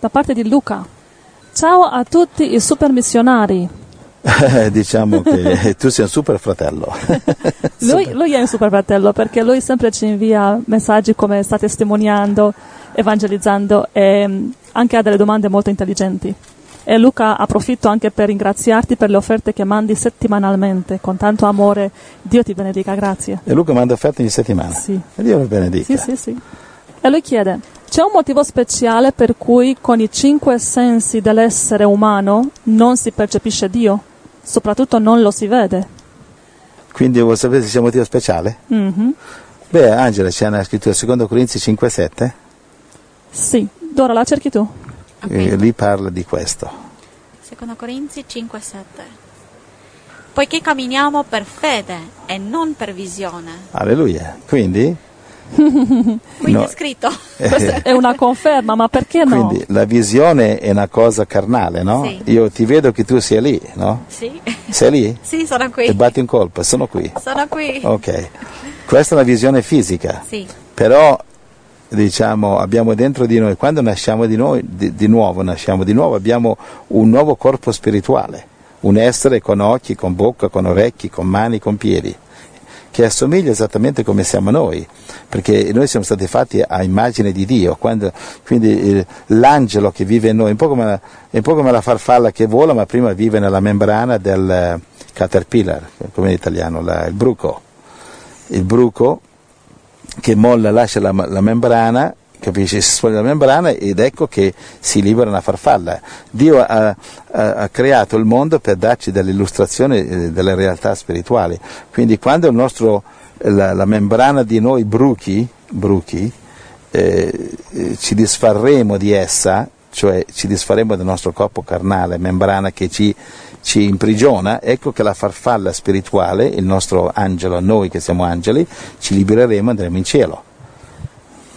da parte di Luca. Ciao a tutti i super missionari. diciamo che tu sei un super fratello. lui, lui, è un super fratello perché lui sempre ci invia messaggi come sta testimoniando, evangelizzando e mm, anche ha delle domande molto intelligenti. E Luca approfitto anche per ringraziarti per le offerte che mandi settimanalmente, con tanto amore. Dio ti benedica, grazie. E Luca manda offerte ogni settimana? Sì. E Dio lo benedica. Sì, sì, sì. E lui chiede, c'è un motivo speciale per cui con i cinque sensi dell'essere umano non si percepisce Dio? Soprattutto non lo si vede. Quindi vuoi sapere se c'è un motivo speciale? Mm-hmm. Beh, Angela c'è una scrittura, secondo Corinzi 5,7? Sì, Dora la cerchi tu? Okay. lì parla di questo. Secondo Corinzi 5,7 Poiché camminiamo per fede e non per visione. Alleluia. Quindi? Quindi no. è scritto. è una conferma, ma perché no? Quindi la visione è una cosa carnale, no? Sì. Io ti vedo che tu sia lì, no? Sì. Sei lì? Sì, sono qui. E batti un colpo, sono qui. Sono qui. Ok. Questa è la visione fisica. Sì. Però diciamo, abbiamo dentro di noi, quando nasciamo di, noi, di, di nuovo, nasciamo di nuovo, abbiamo un nuovo corpo spirituale, un essere con occhi, con bocca, con orecchi, con mani, con piedi, che assomiglia esattamente come siamo noi, perché noi siamo stati fatti a immagine di Dio, quando, quindi eh, l'angelo che vive in noi, è un, po come, è un po' come la farfalla che vola, ma prima vive nella membrana del eh, caterpillar, come in italiano, la, il bruco. Il bruco che molla, lascia la, la membrana, capisci? Si spoglia la membrana ed ecco che si libera una farfalla. Dio ha, ha, ha creato il mondo per darci delle illustrazioni eh, delle realtà spirituali. Quindi quando nostro, la, la, membrana di noi bruchi, bruchi eh, eh, ci disfarremo di essa, cioè ci disfaremo del nostro corpo carnale, membrana che ci ci imprigiona, ecco che la farfalla spirituale, il nostro angelo, noi che siamo angeli, ci libereremo e andremo in cielo.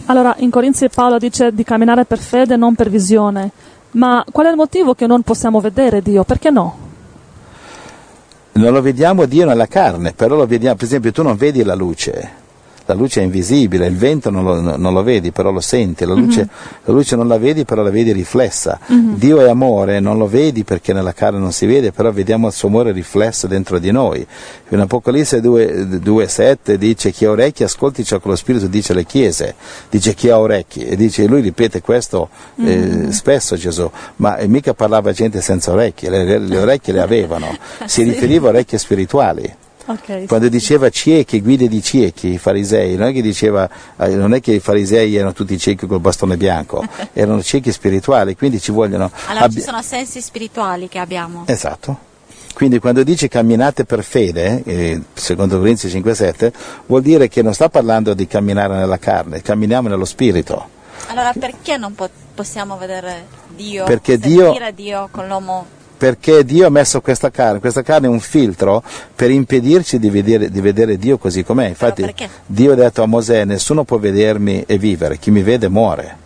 Allora, in Corinzi Paolo dice di camminare per fede, non per visione. Ma qual è il motivo che non possiamo vedere Dio? Perché no? Non lo vediamo Dio nella carne, però lo vediamo, per esempio tu non vedi la luce, la luce è invisibile, il vento non lo, non lo vedi, però lo senti, la luce, mm-hmm. la luce, non la vedi, però la vedi riflessa. Mm-hmm. Dio è amore, non lo vedi perché nella carne non si vede, però vediamo il suo amore riflesso dentro di noi. In Apocalisse 2,7 dice chi ha orecchi ascolti ciò che lo Spirito dice alle chiese, dice chi ha orecchi, e dice, lui ripete questo eh, mm-hmm. spesso Gesù, ma eh, mica parlava gente senza orecchie, le, le orecchie le avevano, si riferiva a orecchie spirituali. Okay, Quando sì. diceva ciechi, guide di ciechi, i farisei, non è, che diceva, eh, non è che i farisei erano tutti ciechi col bastone bianco, erano ciechi spirituali, quindi ci vogliono... Allora abbi- ci sono sensi spirituali che abbiamo. Esatto. Quindi quando dice camminate per fede, eh, secondo Corinzi 5,7, vuol dire che non sta parlando di camminare nella carne, camminiamo nello spirito. Allora perché non po- possiamo vedere Dio, Perché Dio, Dio con l'uomo perché Dio ha messo questa carne, questa carne è un filtro per impedirci di vedere, di vedere Dio così com'è. Infatti Dio ha detto a Mosè, nessuno può vedermi e vivere, chi mi vede muore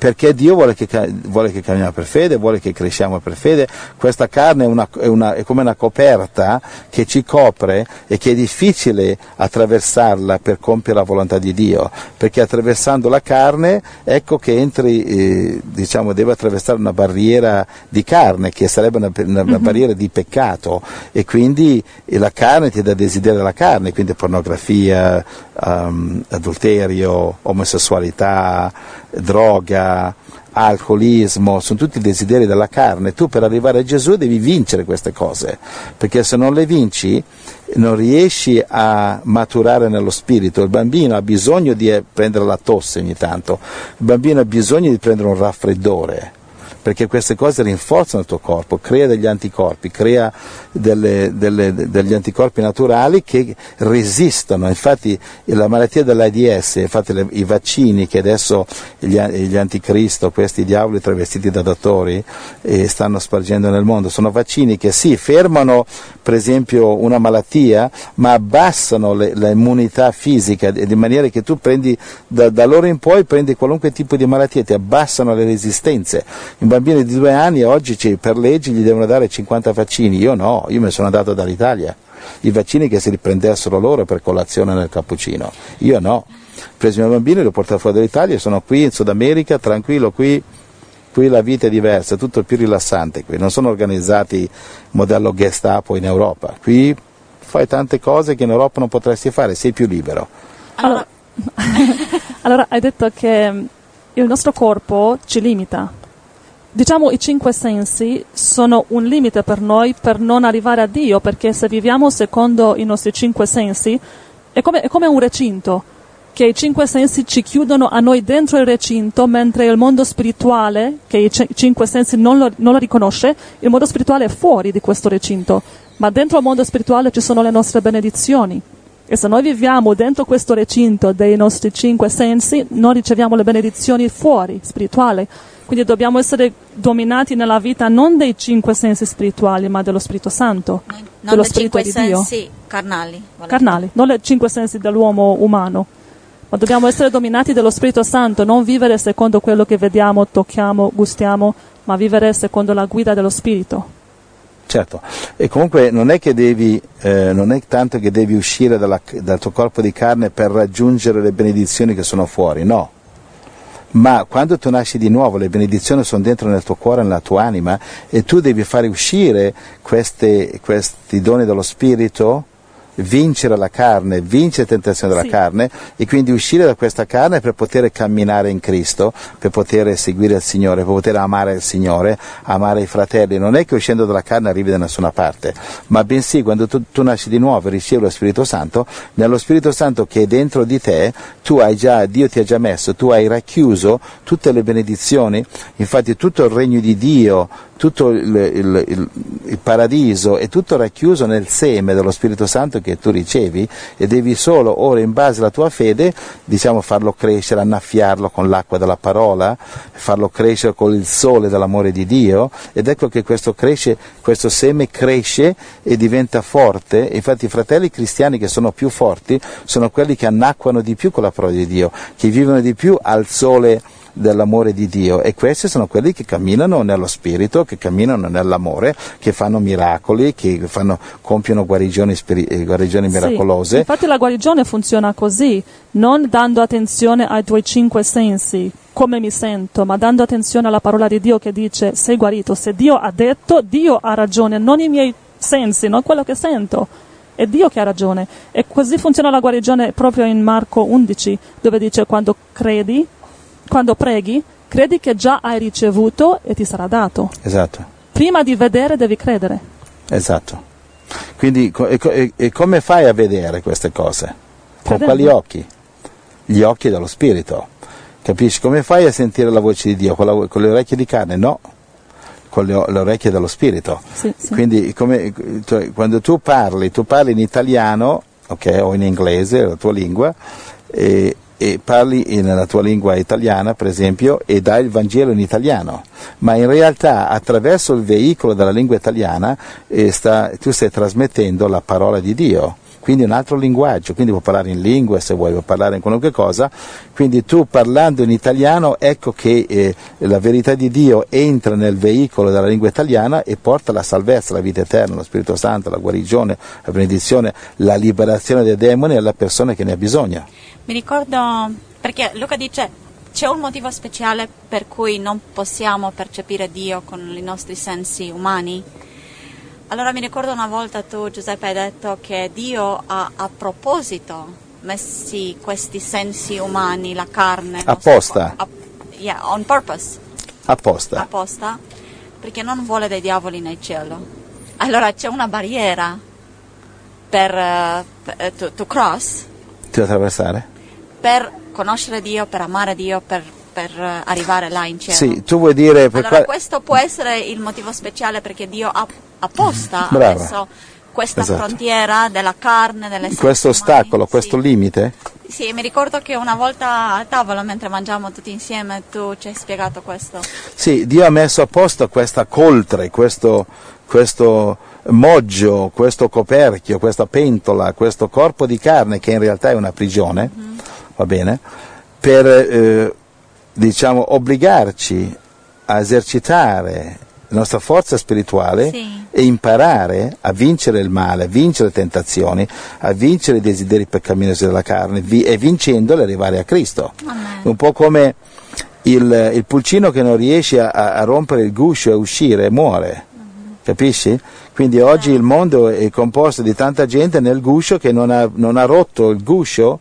perché Dio vuole che, vuole che, camminiamo per fede, vuole che cresciamo per fede. Questa carne è, una, è, una, è, come una coperta che ci copre e che è difficile attraversarla per compiere la volontà di Dio, perché attraversando la carne ecco che entri, eh, diciamo, deve attraversare una barriera di carne, che sarebbe una, una, una mm-hmm. barriera di peccato e quindi la carne ti dà desiderio della carne, quindi pornografia, um, adulterio, omosessualità, droga, alcolismo, sono tutti desideri della carne. Tu per arrivare a Gesù devi vincere queste cose, perché se non le vinci non riesci a maturare nello spirito. Il bambino ha bisogno di prendere la tosse ogni tanto, il bambino ha bisogno di prendere un raffreddore perché queste cose rinforzano il tuo corpo, crea degli anticorpi, crea delle, delle, degli anticorpi naturali che resistono. Infatti la malattia dell'AIDS, infatti le, i vaccini che adesso gli, gli, anticristo, questi diavoli travestiti da dottori, eh, stanno spargendo nel mondo, sono vaccini che sì, fermano per esempio una malattia, ma abbassano l'immunità fisica di maniera che tu prendi da, da loro in poi prendi qualunque tipo di malattia, ti abbassano le resistenze. In bambino di due anni oggi per legge gli devono dare 50 vaccini, io no, io me sono andato dall'Italia. I vaccini che si riprendessero loro per colazione nel cappuccino, io no. Ho preso i miei bambini, li ho portati fuori dall'Italia, sono qui in Sud America, tranquillo qui, qui la vita è diversa, è tutto più rilassante qui, non sono organizzati modello Gestapo in Europa, qui fai tante cose che in Europa non potresti fare, sei più libero. Allora, allora hai detto che il nostro corpo ci limita. Diciamo i cinque sensi sono un limite per noi per non arrivare a Dio, perché se viviamo secondo i nostri cinque sensi è come, è come un recinto, che i cinque sensi ci chiudono a noi dentro il recinto, mentre il mondo spirituale, che i cinque sensi non lo, non lo riconosce, il mondo spirituale è fuori di questo recinto, ma dentro il mondo spirituale ci sono le nostre benedizioni. E se noi viviamo dentro questo recinto dei nostri cinque sensi, noi riceviamo le benedizioni fuori, spirituali. Quindi dobbiamo essere dominati nella vita non dei cinque sensi spirituali, ma dello Spirito Santo, non dello dei Spirito cinque di Dio. sensi carnali. Carnali, non i cinque sensi dell'uomo umano. Ma dobbiamo essere dominati dallo Spirito Santo, non vivere secondo quello che vediamo, tocchiamo, gustiamo, ma vivere secondo la guida dello Spirito. Certo, e comunque non è che devi, eh, non è tanto che devi uscire dalla- dal tuo corpo di carne per raggiungere le benedizioni che sono fuori, no. Ma quando tu nasci di nuovo, le benedizioni sono dentro nel tuo cuore, nella tua anima, e tu devi fare uscire queste- questi doni dello Spirito, vincere la carne, vincere le tentazioni della Sì. carne e quindi uscire da questa carne per poter camminare in Cristo, per poter seguire il Signore, per poter amare il Signore, amare i fratelli. Non è che uscendo dalla carne arrivi da nessuna parte, ma bensì quando tu, tu nasci di nuovo e ricevi lo Spirito Santo, nello Spirito Santo che è dentro di te, tu hai già, Dio ti ha già messo, tu hai racchiuso tutte le benedizioni, infatti tutto il regno di Dio, tutto il, il- il- il paradiso è tutto racchiuso nel seme dello Spirito Santo che tu ricevi e devi solo ora in base alla tua fede diciamo farlo crescere, annaffiarlo con l'acqua della parola, farlo crescere con il sole dell'amore di Dio ed ecco che questo, cresce, questo seme cresce e diventa forte, infatti i fratelli cristiani che sono più forti sono quelli che annacquano di più con la parola di Dio, che vivono di più al sole dell'amore di Dio e questi sono quelli che camminano nello spirito, che camminano nell'amore, che fanno miracoli, che fanno, compiono guarigioni, spiri- eh, guarigioni Sì, miracolose. Infatti la guarigione funziona così, non dando attenzione ai tuoi cinque sensi, come mi sento, ma dando attenzione alla parola di Dio che dice sei guarito. Se Dio ha detto, Dio ha ragione, non i miei sensi, non quello che sento. È Dio che ha ragione. E così funziona la guarigione proprio in Marco 11, dove dice quando credi, quando preghi, credi che già hai ricevuto e ti sarà dato. Esatto. Prima di vedere devi credere. Esatto. Quindi e, e- e come fai a vedere queste cose? Con Credendo. quali occhi? Gli occhi dello spirito. Capisci? Come fai a sentire la voce di Dio? Con, la- con le orecchie di carne? No, con le, le orecchie dello spirito. Sì, sì. Quindi come- cioè, quando tu parli, tu parli in italiano ok, o in inglese, la tua lingua, e, e parli nella tua lingua italiana, per esempio, e dai il Vangelo in italiano, ma in realtà attraverso il veicolo della lingua italiana eh, sta- tu stai trasmettendo la parola di Dio. Quindi un altro linguaggio, quindi puoi parlare in lingue se vuoi, puoi parlare in qualunque cosa, quindi tu parlando in italiano ecco che eh, la verità di Dio entra nel veicolo della lingua italiana e porta la salvezza, la vita eterna, lo Spirito Santo, la guarigione, la benedizione, la liberazione dai demoni alla persona che ne ha bisogno. Mi ricordo perché Luca dice c'è un motivo speciale per cui non possiamo percepire Dio con i nostri sensi umani. Allora mi ricordo una volta tu Giuseppe hai detto che Dio ha a proposito messi questi sensi umani, la carne, Apposta. corpo, app- yeah, on purpose, Apposta. apposta, perché non vuole dei diavoli nel cielo. Allora c'è una barriera per, per- to, to cross devo attraversare? per conoscere Dio, per amare Dio, per, per, eh, arrivare là in cielo. Sì, tu vuoi dire per Allora quale- questo può essere il motivo speciale perché Dio ha apposta Brava. messo questa Esatto. frontiera della carne, delle questo umani. ostacolo, questo sì. limite? Sì, mi ricordo che una volta a tavola mentre mangiamo tutti insieme tu ci hai spiegato questo. Sì, Dio ha messo a posto questa coltre, questo, questo moggio, questo coperchio, questa pentola, questo corpo di carne che in realtà è una prigione, va bene, per eh, diciamo obbligarci a esercitare la nostra forza spirituale Sì. e imparare a vincere il male, a vincere le tentazioni, a vincere i desideri peccaminosi della carne vi- e vincendoli arrivare a Cristo. Amen. Un po' come il, il pulcino che non riesce a, a, rompere il guscio e uscire muore. Capisci? Quindi oggi il mondo è composto di tanta gente nel guscio che non ha, non ha rotto il guscio.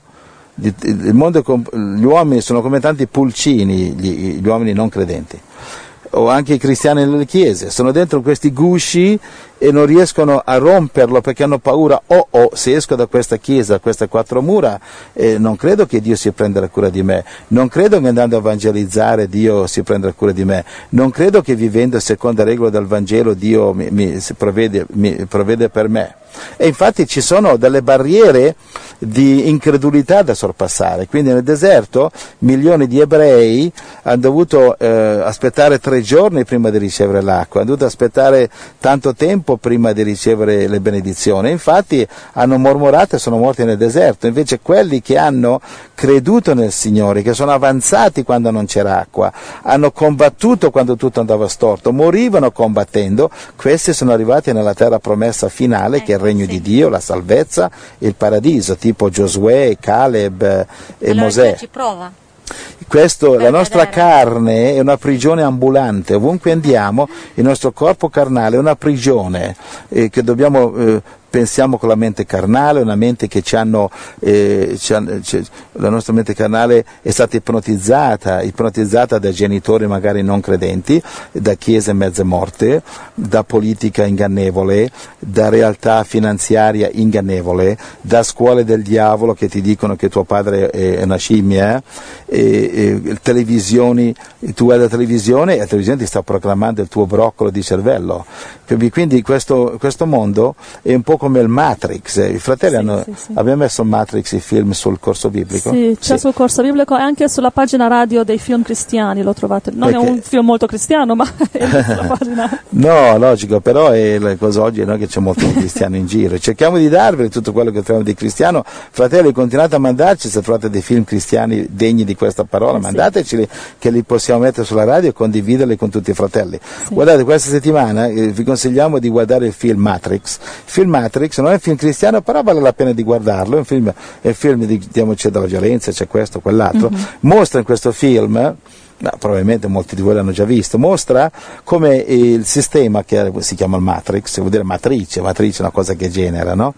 Mondo, gli uomini sono come tanti pulcini, gli, gli uomini non credenti. O anche i cristiani nelle chiese, sono dentro questi gusci e non riescono a romperlo perché hanno paura, oh oh, se esco da questa chiesa, da queste quattro mura, eh, non credo che Dio si prenderà cura di me, non credo che andando a evangelizzare Dio si prenderà cura di me, non credo che vivendo secondo la regola del Vangelo Dio mi, mi, provvede, mi provvede per me. E infatti ci sono delle barriere di incredulità da sorpassare. Quindi nel deserto milioni di ebrei hanno dovuto eh, aspettare tre giorni prima di ricevere l'acqua, hanno dovuto aspettare tanto tempo prima di ricevere le benedizioni. Infatti hanno mormorato e sono morti nel deserto. Invece quelli che hanno creduto nel Signore, che sono avanzati quando non c'era acqua, hanno combattuto quando tutto andava storto, morivano combattendo, questi sono arrivati nella terra promessa finale che è il regno di Dio, la salvezza e il paradiso, tipo Giosuè, Caleb e allora Mosè. Ci prova. Questo, la nostra carne è una prigione ambulante, ovunque andiamo il nostro corpo carnale è una prigione eh, che dobbiamo eh, pensiamo con la mente carnale, una mente che ci hanno, eh, ci hanno cioè, la nostra mente carnale è stata ipnotizzata, ipnotizzata da genitori magari non credenti, da chiese mezze morte, da politica ingannevole, da realtà finanziaria ingannevole, da scuole del diavolo che ti dicono che tuo padre è una scimmia, e, e, televisioni, tu guardi la televisione e la televisione ti sta proclamando il tuo broccolo di cervello. Quindi questo, questo mondo è un po' come il Matrix. Eh, I fratelli sì, hanno, sì, sì. abbiamo messo Matrix, il film sul corso biblico? Sì, c'è sul corso biblico e anche sulla pagina radio dei film cristiani lo trovate. Non Perché? è un film molto cristiano, ma è sulla pagina. no, logico, però è la cosa oggi è che c'è molto cristiano in giro. Cerchiamo di darvi tutto quello che troviamo di cristiano. Fratelli, continuate a mandarci se trovate dei film cristiani degni di questa parola, eh, mandateceli che li possiamo mettere sulla radio e condividerli con tutti i fratelli. Guardate, questa settimana eh, vi consigliamo di guardare il film Matrix. Il film Matrix Matrix, non è un film cristiano, però vale la pena di guardarlo, è un film, è un film di, diciamo, c'è della violenza, c'è questo, quell'altro. Mm-hmm. Mostra in questo film No, probabilmente molti di voi l'hanno già visto, mostra come il sistema che si chiama il Matrix, vuol dire matrice, matrice è una cosa che genera, no?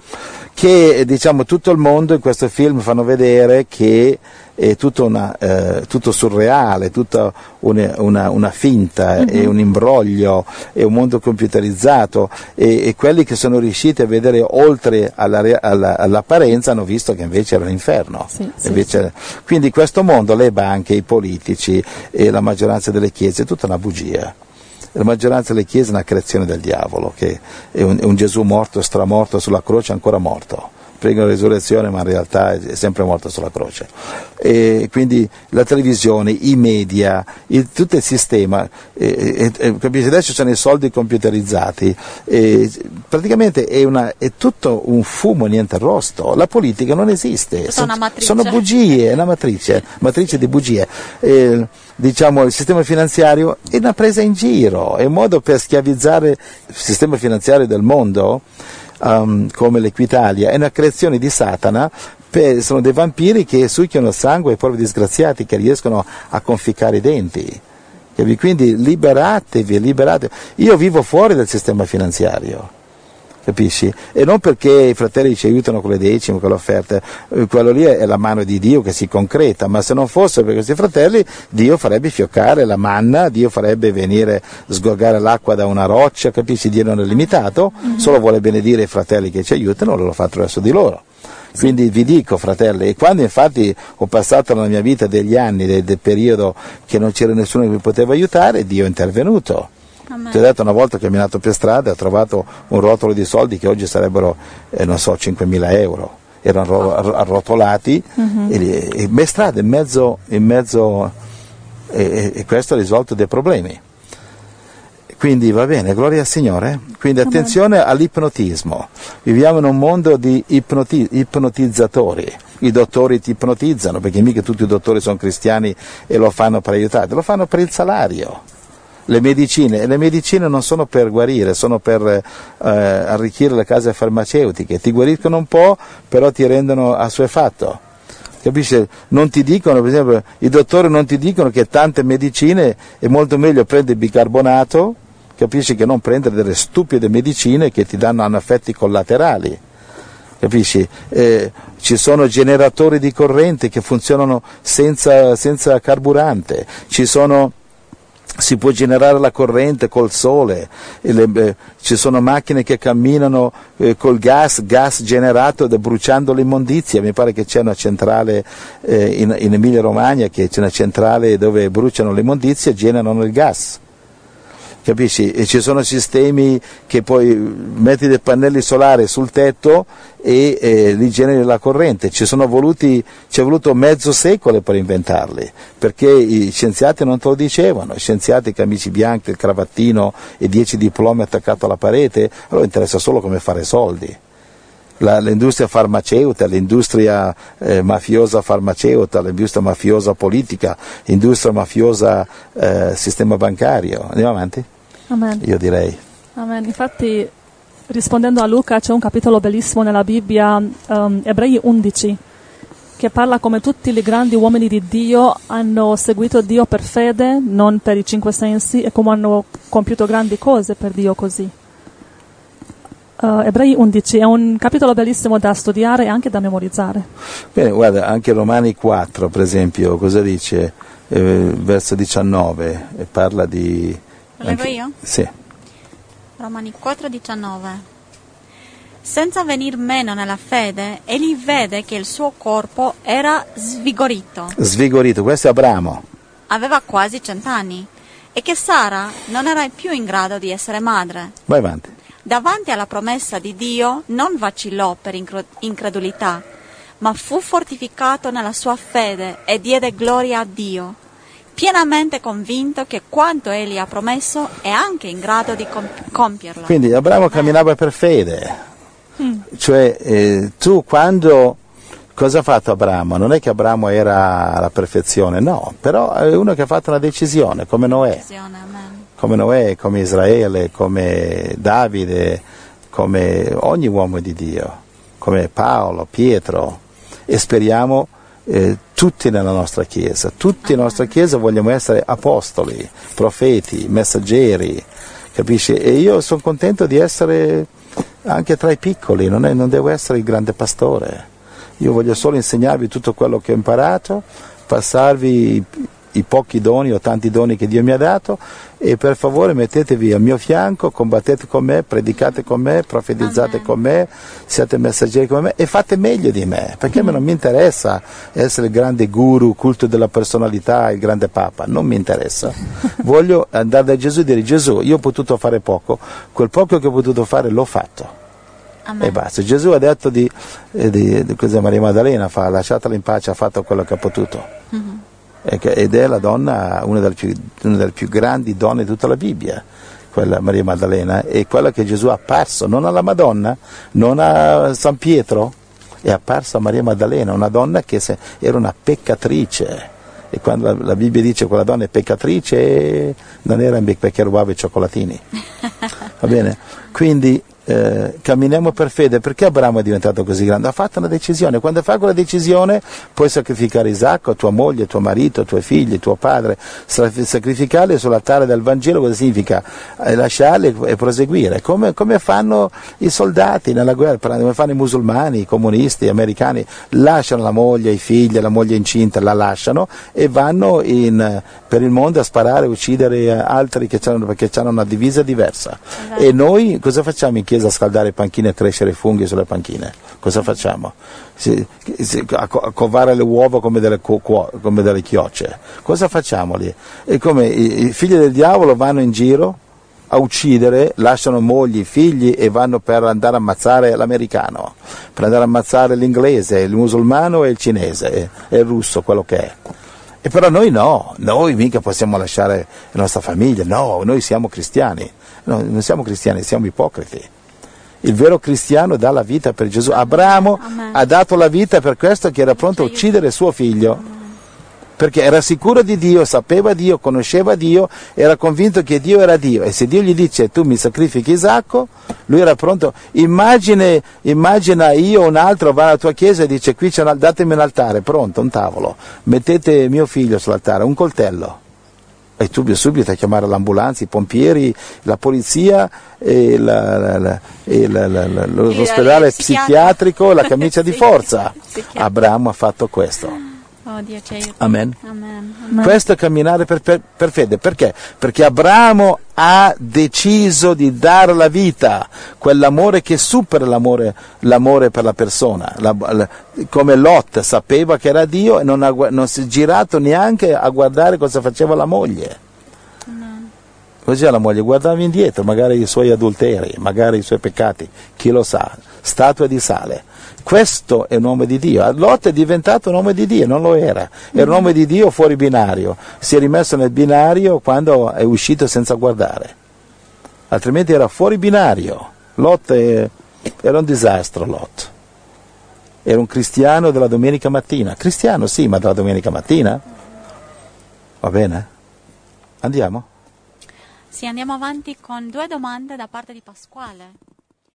Che diciamo tutto il mondo in questo film fanno vedere che è tutto, una, eh, tutto surreale, tutta una, una, una finta, mm-hmm. è un imbroglio, è un mondo computerizzato e, e, quelli che sono riusciti a vedere oltre alla, alla, all'apparenza hanno visto che invece era l'inferno. Sì, invece, sì. Quindi questo mondo, le banche, i politici e la maggioranza delle chiese è tutta una bugia la maggioranza delle chiese è una creazione del diavolo, che è un, è un Gesù morto, stramorto sulla croce, ancora morto pregano la risurrezione ma in realtà è sempre morto sulla croce. E quindi la televisione, i media, il, tutto il sistema, e, e, capisci? adesso sono i soldi computerizzati, praticamente è, una, è, tutto un fumo niente arrosto, la politica non esiste, sono, sono bugie, è una matrice, matrice di bugie. E, diciamo, il sistema finanziario è una presa in giro, è un modo per schiavizzare il sistema finanziario del mondo um, come l'Equitalia, è una creazione di Satana sono dei vampiri che succhiano sangue ai poveri disgraziati che riescono a conficcare i denti. Quindi liberatevi, liberatevi. Io vivo fuori dal sistema finanziario capisci? E non perché i fratelli ci aiutano con le decime, con le offerte, eh, quello lì è la mano di Dio che si concreta, ma se non fosse per questi fratelli Dio farebbe fioccare la manna, Dio farebbe venire sgorgare l'acqua da una roccia, capisci? Dio non è limitato, mm-hmm. solo vuole benedire i fratelli che ci aiutano, lo fa attraverso di loro. Quindi vi dico, fratelli, e quando infatti ho passato nella mia vita degli anni, del, del periodo che non c'era nessuno che mi poteva aiutare, Dio è intervenuto ti ho detto una volta ho camminato per strada e ho trovato un rotolo di soldi che oggi sarebbero, eh, non so, 5.000 euro. Erano arrotolati uh-huh. e, e per strada in mezzo, in mezzo e, e, questo ha risolto dei problemi. Quindi va bene, gloria al Signore. Quindi attenzione all'ipnotismo. Viviamo in un mondo di ipnoti- ipnotizzatori. I dottori ti ipnotizzano, perché mica tutti i dottori sono cristiani e lo fanno per aiutarti, lo fanno per il salario le medicine, le medicine non sono per guarire, sono per eh, arricchire le case farmaceutiche, ti guariscono un po', però ti rendono assuefatto. Capisci? Non ti dicono, per esempio, i dottori non ti dicono che tante medicine è molto meglio prendere bicarbonato, capisci, che non prendere delle stupide medicine che ti danno effetti collaterali. Capisci? Eh, ci sono generatori di corrente che funzionano senza, senza carburante, ci sono si può generare la corrente col sole, le, eh, ci sono macchine che camminano eh, col gas, gas generato da bruciando l'immondizia, mi pare che c'è una centrale eh, in, in Emilia Romagna, che c'è una centrale dove bruciano l'immondizia e generano il gas capisci? E ci sono sistemi che poi metti dei pannelli solari sul tetto e eh, li generi la corrente. Ci voluti, ci è voluto mezzo secolo per inventarli, perché i scienziati non te lo dicevano, i scienziati camici bianchi, il cravattino e dieci diplomi attaccati alla parete, a loro interessa solo come fare soldi. La, l'industria farmaceutica, l'industria eh, mafiosa farmaceutica, l'industria mafiosa politica, l'industria mafiosa eh, sistema bancario. Andiamo avanti? Amen. Io direi. Amen. Infatti, rispondendo a Luca, c'è un capitolo bellissimo nella Bibbia, um, Ebrei 11, che parla come tutti i grandi uomini di Dio hanno seguito Dio per fede, non per i cinque sensi, e come hanno compiuto grandi cose per Dio così. Uh, Ebrei 11 è un capitolo bellissimo da studiare e anche da memorizzare. Bene, guarda, anche Romani 4, per esempio, cosa dice? Eh, verso 19, e parla di... Leggo io? Sì. Romani 4, 19. Senza venir meno nella fede, egli vede che il suo corpo era svigorito. Svigorito, questo è Abramo. Aveva quasi cent'anni e che Sara non era più in grado di essere madre. Vai avanti. Davanti alla promessa di Dio non vacillò per incredulità, ma fu fortificato nella sua fede e diede gloria a Dio, pienamente convinto che quanto egli ha promesso è anche in grado di compierlo. Quindi Abramo camminava per fede, mm. cioè eh, tu quando... Cosa ha fatto Abramo? Non è che Abramo era la perfezione, no, però è uno che ha fatto una decisione, come Noè. Decisione, come Noè, come Israele, come Davide, come ogni uomo di Dio, come Paolo, Pietro. E speriamo eh, tutti nella nostra Chiesa, tutti nella nostra Chiesa vogliamo essere apostoli, profeti, messaggeri, capisci? E io sono contento di essere anche tra i piccoli, non, è, non devo essere il grande pastore, io voglio solo insegnarvi tutto quello che ho imparato, passarvi i pochi doni o tanti doni che Dio mi ha dato e per favore mettetevi al mio fianco, combattete con me, predicate con me, profetizzate Amen. con me, siate messaggeri con me e fate meglio di me, perché a me non mi interessa essere il grande guru, culto della personalità, il grande papa, non mi interessa. Voglio andare da Gesù e dire Gesù, io ho potuto fare poco, quel poco che ho potuto fare l'ho fatto. Amen. E basta. Gesù ha detto di, eh, di, di, di Maria Maddalena, fa, lasciatela in pace, ha fatto quello che ha potuto. Mm-hmm ed è la donna, una delle, più, una delle più grandi donne di tutta la Bibbia quella Maria Maddalena, è quella che Gesù ha apparso, non alla Madonna, non a San Pietro, è apparsa a Maria Maddalena, una donna che era una peccatrice. E quando la, la Bibbia dice che quella donna è peccatrice, non era perché rubava i cioccolatini. Va bene? Quindi eh, camminiamo per fede, perché Abramo è diventato così grande? Ha fatto una decisione, quando fai quella decisione puoi sacrificare Isacco, tua moglie, tuo marito, tuoi figli, tuo padre, sacrificarli sull'altare del Vangelo, cosa significa? Eh, lasciarli e proseguire, come, come, fanno i soldati nella guerra, come fanno i musulmani, i comunisti, gli americani, lasciano la moglie, i figli, la moglie incinta, la lasciano e vanno in, per il mondo a sparare, a uccidere altri che hanno, perché hanno una divisa diversa. Esatto. E noi cosa facciamo in chiesa? scaldare panchine e crescere funghi sulle panchine. Cosa facciamo? Si, si, a, a, covare le uova come delle, come delle, chiocce. Cosa facciamo lì? E come i, i figli del diavolo vanno in giro a uccidere, lasciano mogli, figli e vanno per andare a ammazzare l'americano, per andare a ammazzare l'inglese, il musulmano e il cinese e il russo, quello che è. E però noi no, noi mica possiamo lasciare la nostra famiglia, no, noi siamo cristiani, no, non siamo cristiani, siamo ipocriti. Il vero cristiano dà la vita per Gesù. Abramo Amen. ha dato la vita per questo che era pronto a uccidere suo figlio. Perché era sicuro di Dio, sapeva Dio, conosceva Dio, era convinto che Dio era Dio. E se Dio gli dice tu mi sacrifichi Isacco, lui era pronto. Immagine, immagina io o un altro va alla tua chiesa e dice qui c'è un, datemi un altare, pronto, un tavolo, mettete mio figlio sull'altare, un coltello e tu subito a chiamare l'ambulanza, i pompieri, la polizia, e la, la, la, e l'ospedale psichiatrico, la camicia di forza. Abramo ha fatto questo. Oh, Dio ci Amen. Amen. Amen. Questo è camminare per, per, per, fede. Perché? Perché Abramo ha deciso di dare la vita, quell'amore che supera l'amore, l'amore per la persona. La, la, come Lot sapeva che era Dio e non, ha, non si è girato neanche a guardare cosa faceva la moglie. Così la moglie guardava indietro, magari i suoi adulteri, magari i suoi peccati, chi lo sa, statue di sale questo è un uomo di Dio. Lot è diventato un uomo di Dio, non lo era. Era un uomo di Dio fuori binario. Si è rimesso nel binario quando è uscito senza guardare. Altrimenti era fuori binario. Lot è, era un disastro, Lot. Era un cristiano della domenica mattina. Cristiano sì, ma della domenica mattina? Va bene? Andiamo? Sì, andiamo avanti con due domande da parte di Pasquale.